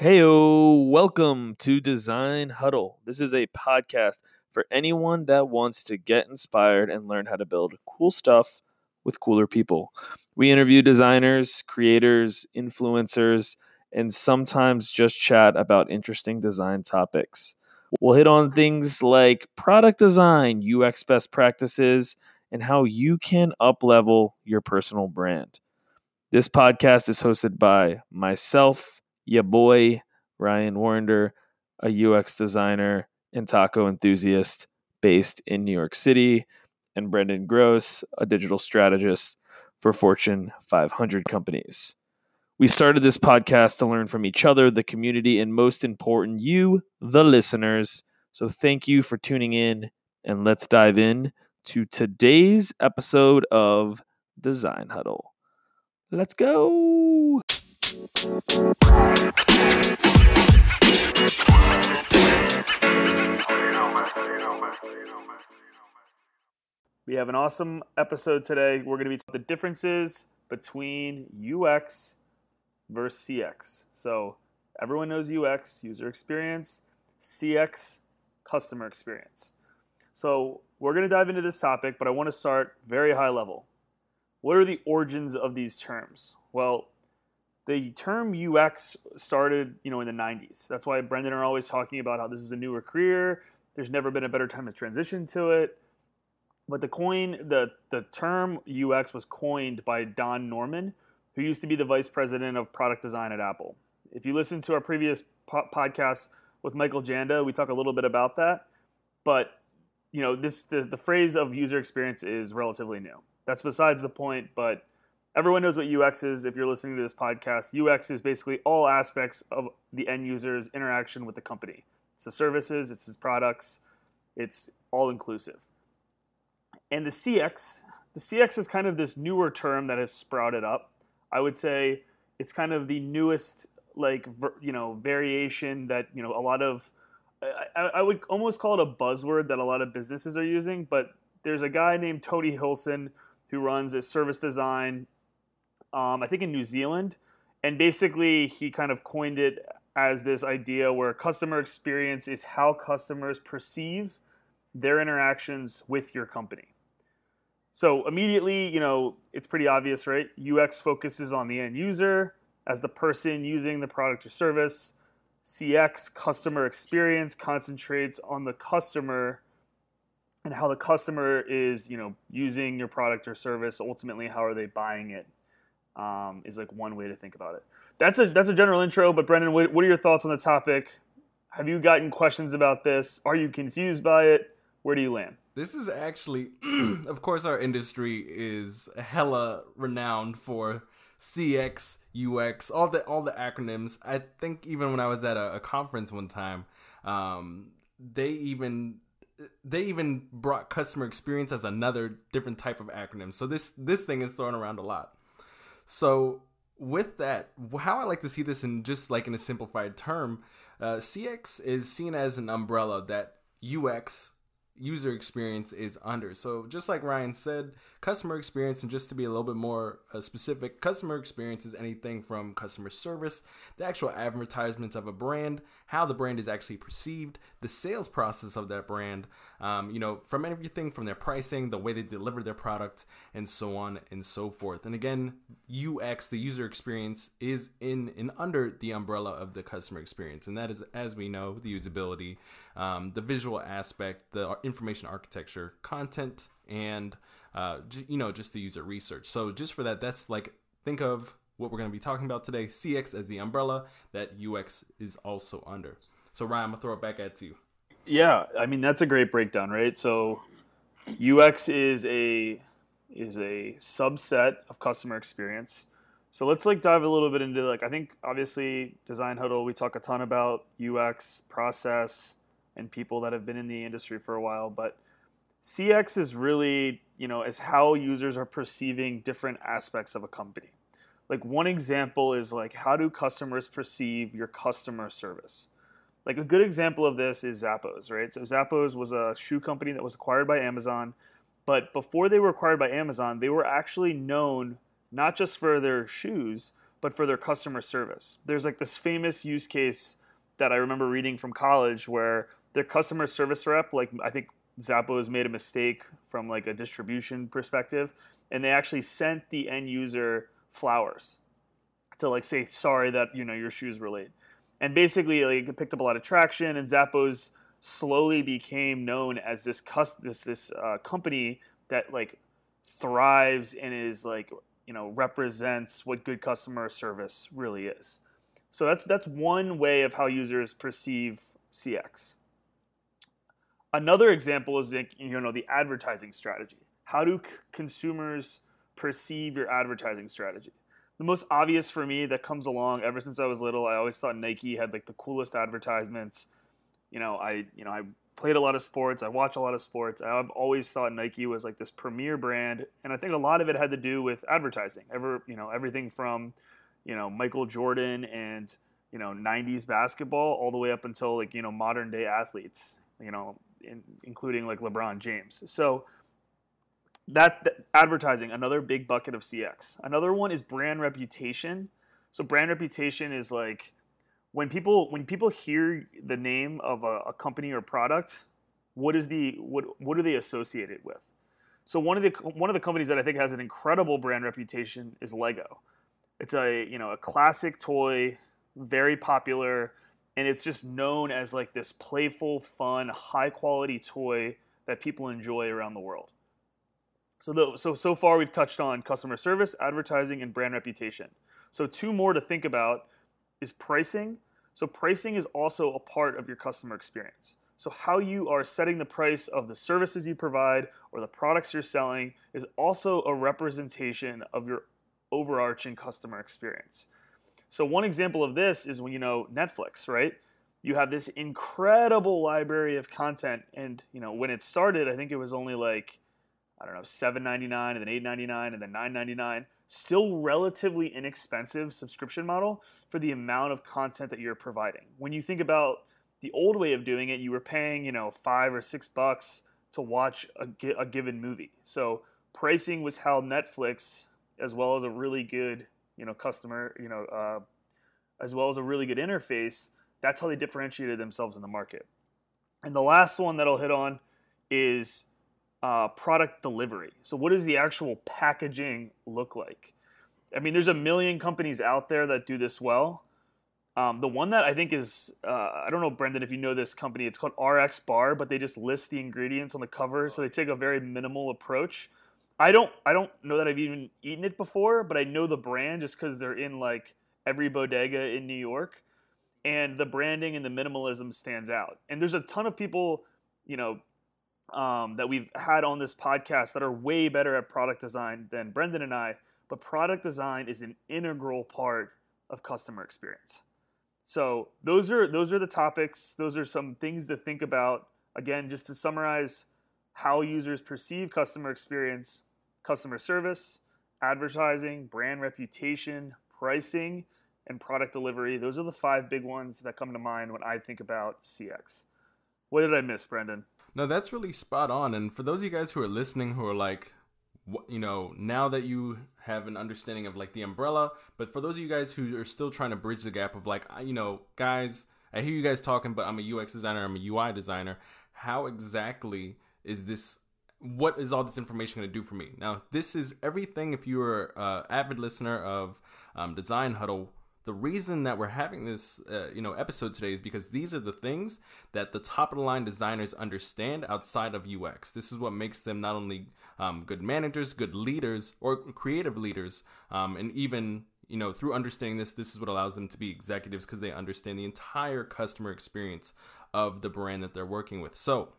Heyo, welcome to Design Huddle. This is a podcast for anyone that wants to get inspired and learn how to build cool stuff with cooler people. We interview designers, creators, influencers, and sometimes just chat about interesting design topics. We'll hit on things like product design, UX best practices, and how you can uplevel your personal brand. This podcast is hosted by myself, ya boy, Ryan Warrender, a UX designer and taco enthusiast based in New York City, and Brendan Gross, a digital strategist for Fortune 500 companies. We started this podcast to learn from each other, the community, and most important, you, the listeners. So thank you for tuning in, and let's dive in to today's episode of Design Huddle. Let's go. We have an awesome episode today. We're going to be the differences between UX versus CX. So, everyone knows UX, user experience, CX, customer experience. So, we're going to dive into this topic, but I want to start very high level. What are the origins of these terms? Well, the term UX started, you know, in the 90s. That's why Brendan are always talking about how this is a newer career. There's never been a better time to transition to it. But the coin, the the term UX was coined by Don Norman, who used to be the vice president of product design at Apple. If you listen to our previous po- podcast with Michael Janda, we talk a little bit about that. But you know, this the, the phrase of user experience is relatively new. That's besides the point, but everyone knows what UX is if you're listening to this podcast. UX is basically all aspects of the end user's interaction with the company. It's the services, it's his products, it's all inclusive. And the CX, the CX is kind of this newer term that has sprouted up. I would say it's kind of the newest like you know variation that you know a lot of I, I would almost call it a buzzword that a lot of businesses are using but there's a guy named Tony Hilson who runs a service design um, I think in New Zealand, and basically he kind of coined it as this idea where customer experience is how customers perceive their interactions with your company. So immediately, you know, it's pretty obvious, right? UX focuses on the end user as the person using the product or service. CX, customer experience, concentrates on the customer and how the customer is, you know, using your product or service. Ultimately, how are they buying it? Um, is like one way to think about it. That's a that's a general intro. But Brendan, what, what are your thoughts on the topic? Have you gotten questions about this? Are you confused by it? Where do you land? This is actually, of course, our industry is hella renowned for CX, UX, all the all the acronyms. I think even when I was at a, a conference one time, um, they even they even brought customer experience as another different type of acronym. So this this thing is thrown around a lot. So with that, how I like to see this in just like in a simplified term, uh, CX is seen as an umbrella that UX user experience is under. So just like Ryan said, customer experience, and just to be a little bit more uh, specific, customer experience is anything from customer service, the actual advertisements of a brand, how the brand is actually perceived, the sales process of that brand, um, you know, from everything from their pricing, the way they deliver their product, and so on and so forth. And again, UX, the user experience, is in and under the umbrella of the customer experience, and that is, as we know, the usability, um, the visual aspect, the information architecture, content, and uh, you know, just the user research. So just for that, that's like think of what we're going to be talking about today: CX as the umbrella that UX is also under. So Ryan, I'm gonna throw it back at you. Yeah, I mean that's a great breakdown, right? So UX is a is a subset of customer experience. So let's like dive a little bit into like I think obviously design huddle we talk a ton about UX process and people that have been in the industry for a while, but CX is really, you know, is how users are perceiving different aspects of a company. Like one example is like how do customers perceive your customer service? Like a good example of this is Zappos, right? So Zappos was a shoe company that was acquired by Amazon, but before they were acquired by Amazon, they were actually known not just for their shoes, but for their customer service. There's like this famous use case that I remember reading from college where their customer service rep, like I think Zappos made a mistake from like a distribution perspective, and they actually sent the end user flowers to like say sorry that you know your shoes were late, and basically like it picked up a lot of traction, and Zappos slowly became known as this cus- this this uh, company that like thrives and is like you know represents what good customer service really is. So that's that's one way of how users perceive CX. Another example is you know the advertising strategy. How do c- consumers perceive your advertising strategy? The most obvious for me that comes along ever since I was little, I always thought Nike had like the coolest advertisements. You know, I you know I played a lot of sports. I watch a lot of sports. I've always thought Nike was like this premier brand, and I think a lot of it had to do with advertising. Ever, you know, everything from, you know, Michael Jordan and you know '90s basketball all the way up until like you know modern day athletes. You know, in, including like LeBron James. So that, that advertising, another big bucket of CX. Another one is brand reputation. So brand reputation is like when people when people hear the name of a, a company or product, what is the what what do they associate it with? So one of the one of the companies that I think has an incredible brand reputation is Lego. It's a you know a classic toy, very popular, and it's just known as like this playful, fun, high quality toy that people enjoy around the world. So the, so so far we've touched on customer service, advertising, and brand reputation. So two more to think about is pricing. So pricing is also a part of your customer experience. So how you are setting the price of the services you provide or the products you're selling is also a representation of your overarching customer experience. So one example of this is when you know Netflix, right? You have this incredible library of content and you know when it started I think it was only like I don't know, $7.99 and then $8.99 and then $9.99 still relatively inexpensive subscription model for the amount of content that you're providing. When you think about the old way of doing it, you were paying, you know, five or six bucks to watch a, a given movie. So pricing was how Netflix, as well as a really good, you know, customer, you know, uh, as well as a really good interface, that's how they differentiated themselves in the market. And the last one that I'll hit on is uh, product delivery. So, what does the actual packaging look like? I mean, there's a million companies out there that do this well. Um, the one that I think is, uh, I don't know, Brendan, if you know this company, it's called RX Bar, but they just list the ingredients on the cover, so they take a very minimal approach. I don't, I don't know that I've even eaten it before, but I know the brand just because they're in like every bodega in New York, and the branding and the minimalism stands out. And there's a ton of people, you know, um, that we've had on this podcast that are way better at product design than Brendan and I. But product design is an integral part of customer experience. So those are those are the topics. Those are some things to think about. Again, just to summarize, how users perceive customer experience, customer service, advertising, brand reputation, pricing, and product delivery. Those are the five big ones that come to mind when I think about CX. What did I miss, Brendan? No, that's really spot on. And for those of you guys who are listening who are like, you know, now that you have an understanding of like the umbrella, but for those of you guys who are still trying to bridge the gap of like, you know, guys, I hear you guys talking, but I'm a UX designer, I'm a UI designer. How exactly is this? What is all this information going to do for me? Now, this is everything. If you're an avid listener of um, Design Huddle, the reason that we're having this uh, you know episode today is because these are the things that the top of the line designers understand outside of UX. This is what makes them not only um, good managers, good leaders, or creative leaders, um, and even you know through understanding this, this is what allows them to be executives because they understand the entire customer experience of the brand that they're working with. So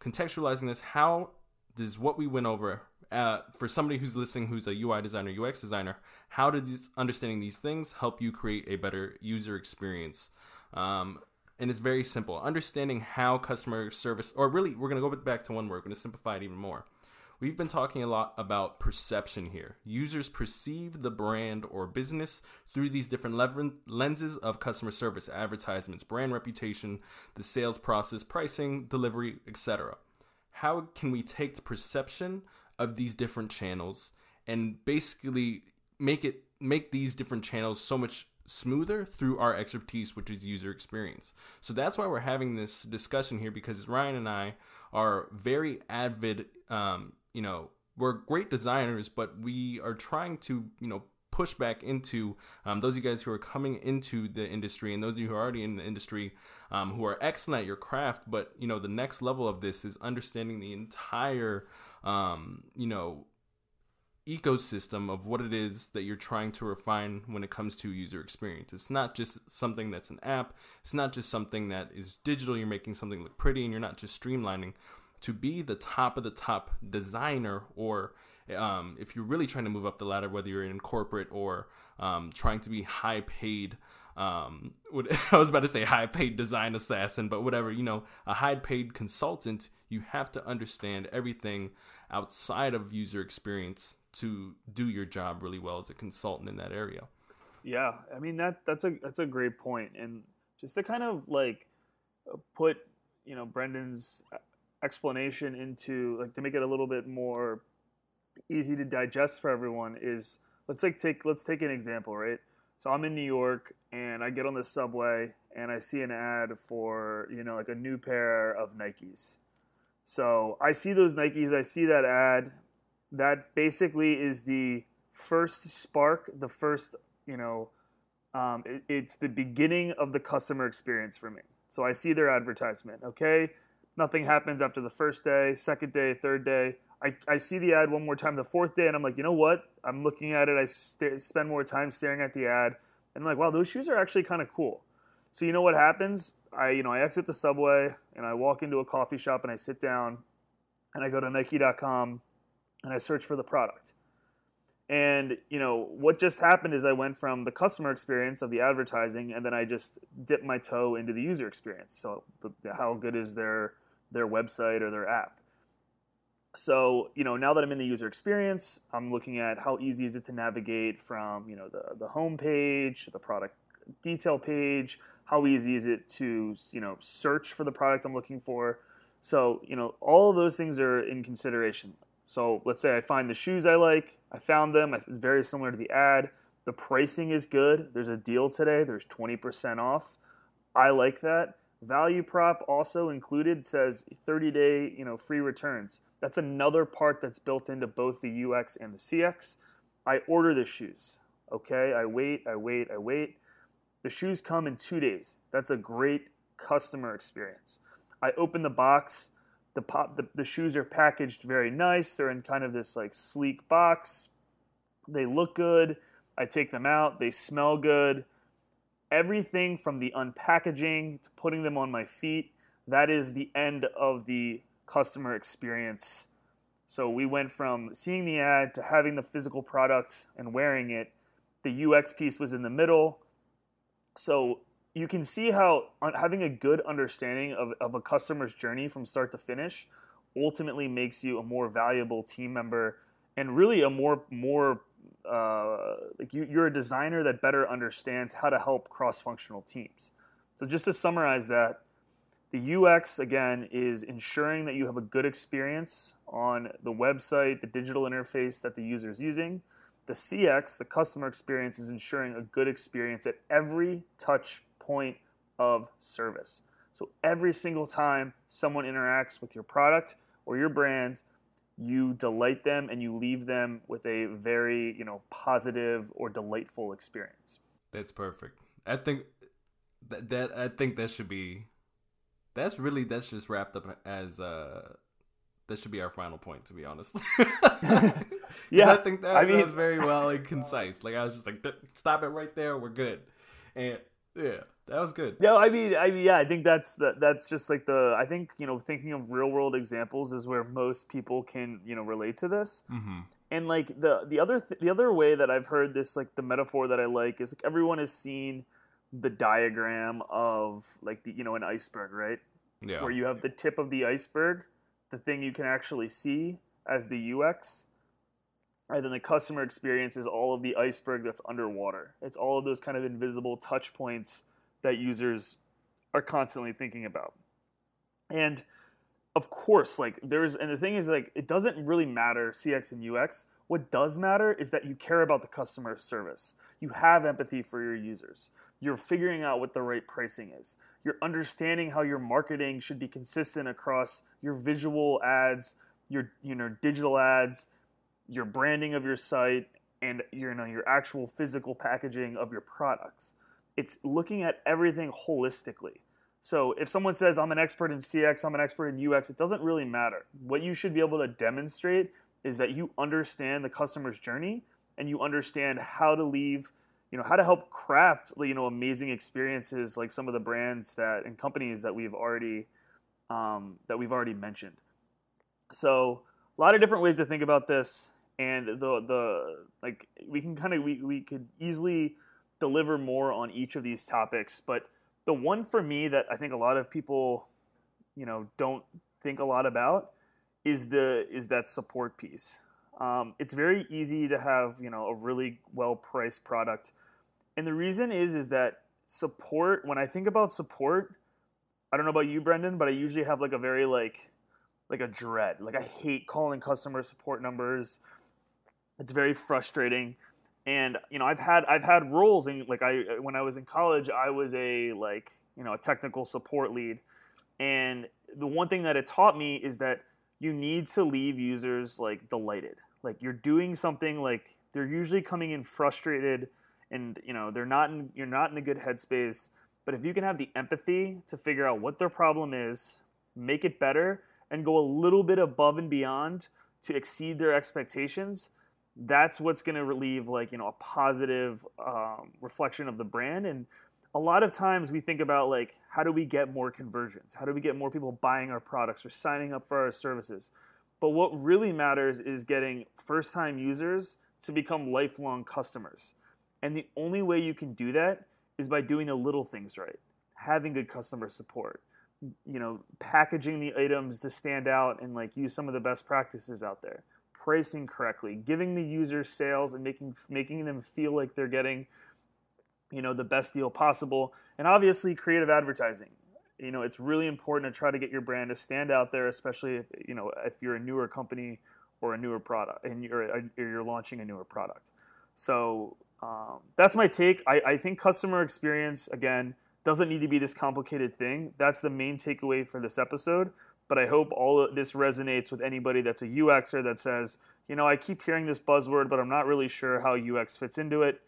contextualizing this, how does what we went over uh, for somebody who's listening who's a UI designer, UX designer, how does understanding these things help you create a better user experience? Um, and it's very simple. Understanding how customer service, or really, we're going to go back to one word, we're going to simplify it even more. We've been talking a lot about perception here. Users perceive the brand or business through these different lenses of customer service, advertisements, brand reputation, the sales process, pricing, delivery, etc. How can we take the perception of these different channels and basically make it make these different channels so much smoother through our expertise, which is user experience. So that's why we're having this discussion here because Ryan and I are very avid, um, you know, we're great designers, but we are trying to, you know, push back into um, those of you guys who are coming into the industry and those of you who are already in the industry um, who are excellent at your craft. But, you know, the next level of this is understanding the entire, um, you know, ecosystem of what it is that you're trying to refine when it comes to user experience. It's not just something that's an app, it's not just something that is digital, you're making something look pretty and you're not just streamlining. To be the top of the top designer, or um, if you're really trying to move up the ladder, whether you're in corporate or um, trying to be high paid, um, I was about to say high paid design assassin, but whatever, you know, a high paid consultant, you have to understand everything outside of user experience to do your job really well as a consultant in that area. Yeah, I mean that that's a that's a great point, and just to kind of like put you know Brendan's explanation into like to make it a little bit more easy to digest for everyone is let's like take let's take an example right so i'm in new york and i get on the subway and i see an ad for you know like a new pair of nikes so i see those nikes i see that ad that basically is the first spark, the first, you know, um, it, it's the beginning of the customer experience for me. So I see their advertisement, okay? Nothing happens after the first day, second day, third day. I, I see the ad one more time the fourth day, and I'm like, you know what? I'm looking at it. I st- spend more time staring at the ad, and I'm like, wow, those shoes are actually kind of cool. So you know what happens? I you know I exit the subway and I walk into a coffee shop and I sit down, and I go to Nike.com and I search for the product. And you know what just happened is I went from the customer experience of the advertising, and then I just dipped my toe into the user experience. So the, how good is their their website or their app? So you know now that I'm in the user experience, I'm looking at how easy is it to navigate from you know the the home page, the product detail page. How easy is it to you know search for the product I'm looking for? So you know all of those things are in consideration. So let's say I find the shoes I like, I found them, it's very similar to the ad. The pricing is good. There's a deal today, there's 20% off. I like that. Value prop also included says 30 day, you know, free returns. That's another part that's built into both the UX and the CX. I order the shoes. Okay, I wait, I wait, I wait. The shoes come in 2 days. That's a great customer experience. I open the box, the pop the, the shoes are packaged very nice. They're in kind of this like sleek box. They look good. I take them out. They smell good. Everything from the unpackaging to putting them on my feet, that is the end of the customer experience. So we went from seeing the ad to having the physical product and wearing it. The UX piece was in the middle. So you can see how having a good understanding of, of a customer's journey from start to finish ultimately makes you a more valuable team member and really a more more uh, like you, you're a designer that better understands how to help cross-functional teams so just to summarize that the ux again is ensuring that you have a good experience on the website the digital interface that the user is using the cx the customer experience is ensuring a good experience at every touch point of service. So every single time someone interacts with your product or your brand, you delight them and you leave them with a very, you know, positive or delightful experience. That's perfect. I think that, that I think that should be that's really that's just wrapped up as uh that should be our final point to be honest yeah i think that, I mean, that was very well and concise like i was just like stop it right there we're good and yeah that was good. No, I mean, I mean, yeah, I think that's the, that's just like the. I think you know, thinking of real world examples is where most people can you know relate to this. Mm-hmm. And like the the other th- the other way that I've heard this like the metaphor that I like is like everyone has seen the diagram of like the you know an iceberg, right? Yeah. Where you have the tip of the iceberg, the thing you can actually see as the UX, and then the customer experience is all of the iceberg that's underwater. It's all of those kind of invisible touch points that users are constantly thinking about. And of course, like there's and the thing is like it doesn't really matter CX and UX. What does matter is that you care about the customer service. You have empathy for your users. You're figuring out what the right pricing is. You're understanding how your marketing should be consistent across your visual ads, your you know digital ads, your branding of your site, and your you know your actual physical packaging of your products. It's looking at everything holistically. So if someone says I'm an expert in CX, I'm an expert in UX, it doesn't really matter. What you should be able to demonstrate is that you understand the customer's journey and you understand how to leave, you know, how to help craft, you know, amazing experiences like some of the brands that and companies that we've already um, that we've already mentioned. So a lot of different ways to think about this, and the the like we can kind of we we could easily deliver more on each of these topics, but the one for me that I think a lot of people, you know, don't think a lot about is the is that support piece. Um, it's very easy to have you know a really well priced product, and the reason is is that support. When I think about support, I don't know about you, Brendan, but I usually have like a very like like a dread. Like I hate calling customer support numbers. It's very frustrating and you know i've had i've had roles in like i when i was in college i was a like you know a technical support lead. And the one thing that it taught me is that you need to leave users like delighted. Like you're doing something like they're usually coming in frustrated and you know they're not in you're not in a good headspace. But if you can have the empathy to figure out what their problem is make it better and go a little bit above and beyond to exceed their expectations that's what's going to relieve like you know a positive um, reflection of the brand. And a lot of times we think about like how do we get more conversions? How do we get more people buying our products or signing up for our services? But what really matters is getting first time users to become lifelong customers. And the only way you can do that is by doing the little things right having good customer support you know packaging the items to stand out and like use some of the best practices out there pricing correctly, giving the user sales and making making them feel like they're getting you know the best deal possible, and obviously creative advertising. You know, it's really important to try to get your brand to stand out there, especially if you know if you're a newer company or a newer product and you're you're launching a newer product. So um, that's my take. I, I think customer experience again doesn't need to be this complicated thing. That's the main takeaway for this episode but I hope all of this resonates with anybody that's a UXer that says, you know, I keep hearing this buzzword, but I'm not really sure how UX fits into it.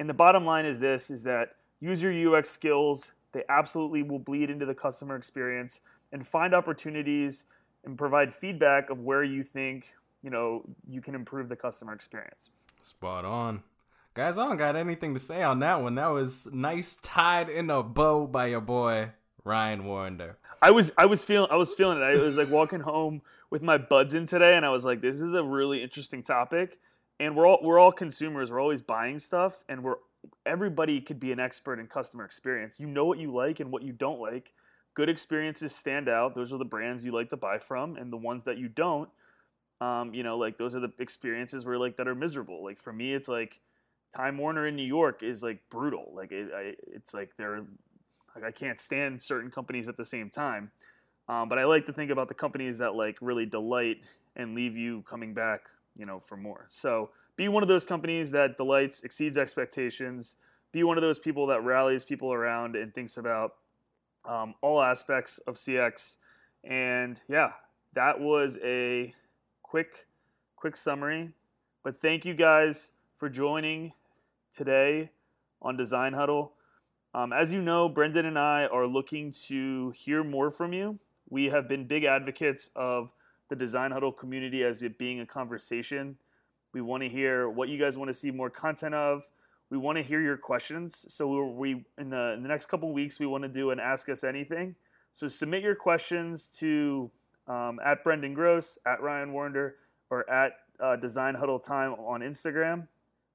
And the bottom line is this is that use your UX skills, they absolutely will bleed into the customer experience and find opportunities and provide feedback of where you think, you know, you can improve the customer experience. Spot on. Guys, I don't got anything to say on that one. That was nice tied in a bow by your boy Ryan Warrender. I was I was feeling I was feeling it. I was like walking home with my buds in today, and I was like, this is a really interesting topic. And we're all we're all consumers. We're always buying stuff, and we're everybody could be an expert in customer experience. You know what you like and what you don't like. Good experiences stand out. Those are the brands you like to buy from, and the ones that you don't, um, you know, like those are the experiences where like that are miserable. Like for me, it's like Time Warner in New York is like brutal. Like it, I, it's like they're like I can't stand certain companies at the same time. Um, but I like to think about the companies that like really delight and leave you coming back, you know, for more. So be one of those companies that delights, exceeds expectations. Be one of those people that rallies people around and thinks about um, all aspects of CX. And yeah, that was a quick, quick summary. But thank you guys for joining today on Design Huddle. Um, as you know, Brendan and I are looking to hear more from you. We have been big advocates of the Design Huddle community as it being a conversation. We want to hear what you guys want to see more content of, we want to hear your questions. So we, in the in the next couple weeks we want to do an ask us anything. So submit your questions to um, at Brendan Gross, at Ryan Warner, or at uh, Design Huddle Time on Instagram.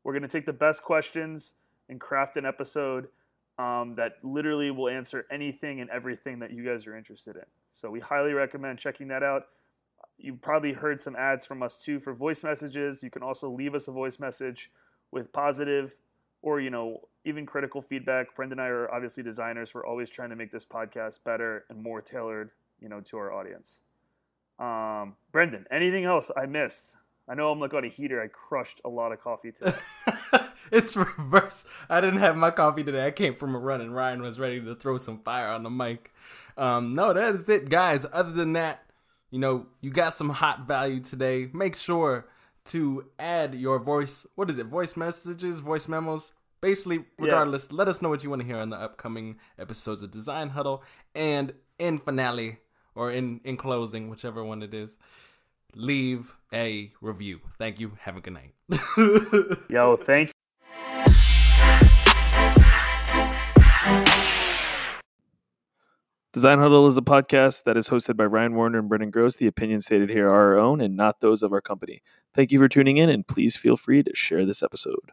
We're going to take the best questions and craft an episode um, that literally will answer anything and everything that you guys are interested in. So we highly recommend checking that out. You've probably heard some ads from us too for voice messages. You can also leave us a voice message with positive or you know even critical feedback. Brendan and I are obviously designers. We're always trying to make this podcast better and more tailored, you know, to our audience. Um, Brendan, anything else I missed? I know I'm like on a heater. I crushed a lot of coffee today. it's reverse. I didn't have my coffee today. I came from a run, and Ryan was ready to throw some fire on the mic. Um, no, that is it, guys. Other than that, you know, you got some hot value today. Make sure to add your voice. What is it? Voice messages, voice memos. Basically, regardless, yeah. let us know what you want to hear on the upcoming episodes of Design Huddle. And in finale, or in in closing, whichever one it is, leave a review. Thank you. Have a good night. Yo, thank Design Huddle is a podcast that is hosted by Ryan Warner and Brendan Gross. The opinions stated here are our own and not those of our company. Thank you for tuning in, and please feel free to share this episode.